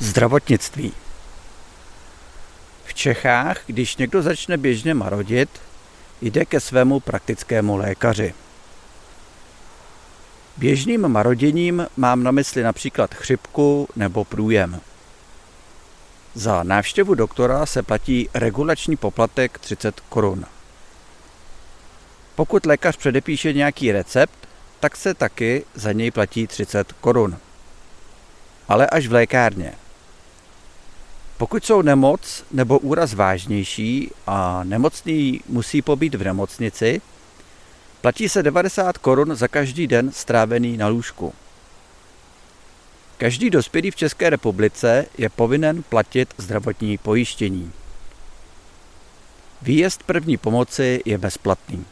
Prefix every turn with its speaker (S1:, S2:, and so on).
S1: Zdravotnictví. V Čechách, když někdo začne běžně marodit, jde ke svému praktickému lékaři. Běžným maroděním mám na mysli například chřipku nebo průjem. Za návštěvu doktora se platí regulační poplatek 30 korun. Pokud lékař předepíše nějaký recept, tak se taky za něj platí 30 korun. Ale až v lékárně. Pokud jsou nemoc nebo úraz vážnější a nemocný musí pobít v nemocnici, platí se 90 korun za každý den strávený na lůžku. Každý dospělý v České republice je povinen platit zdravotní pojištění. Výjezd první pomoci je bezplatný.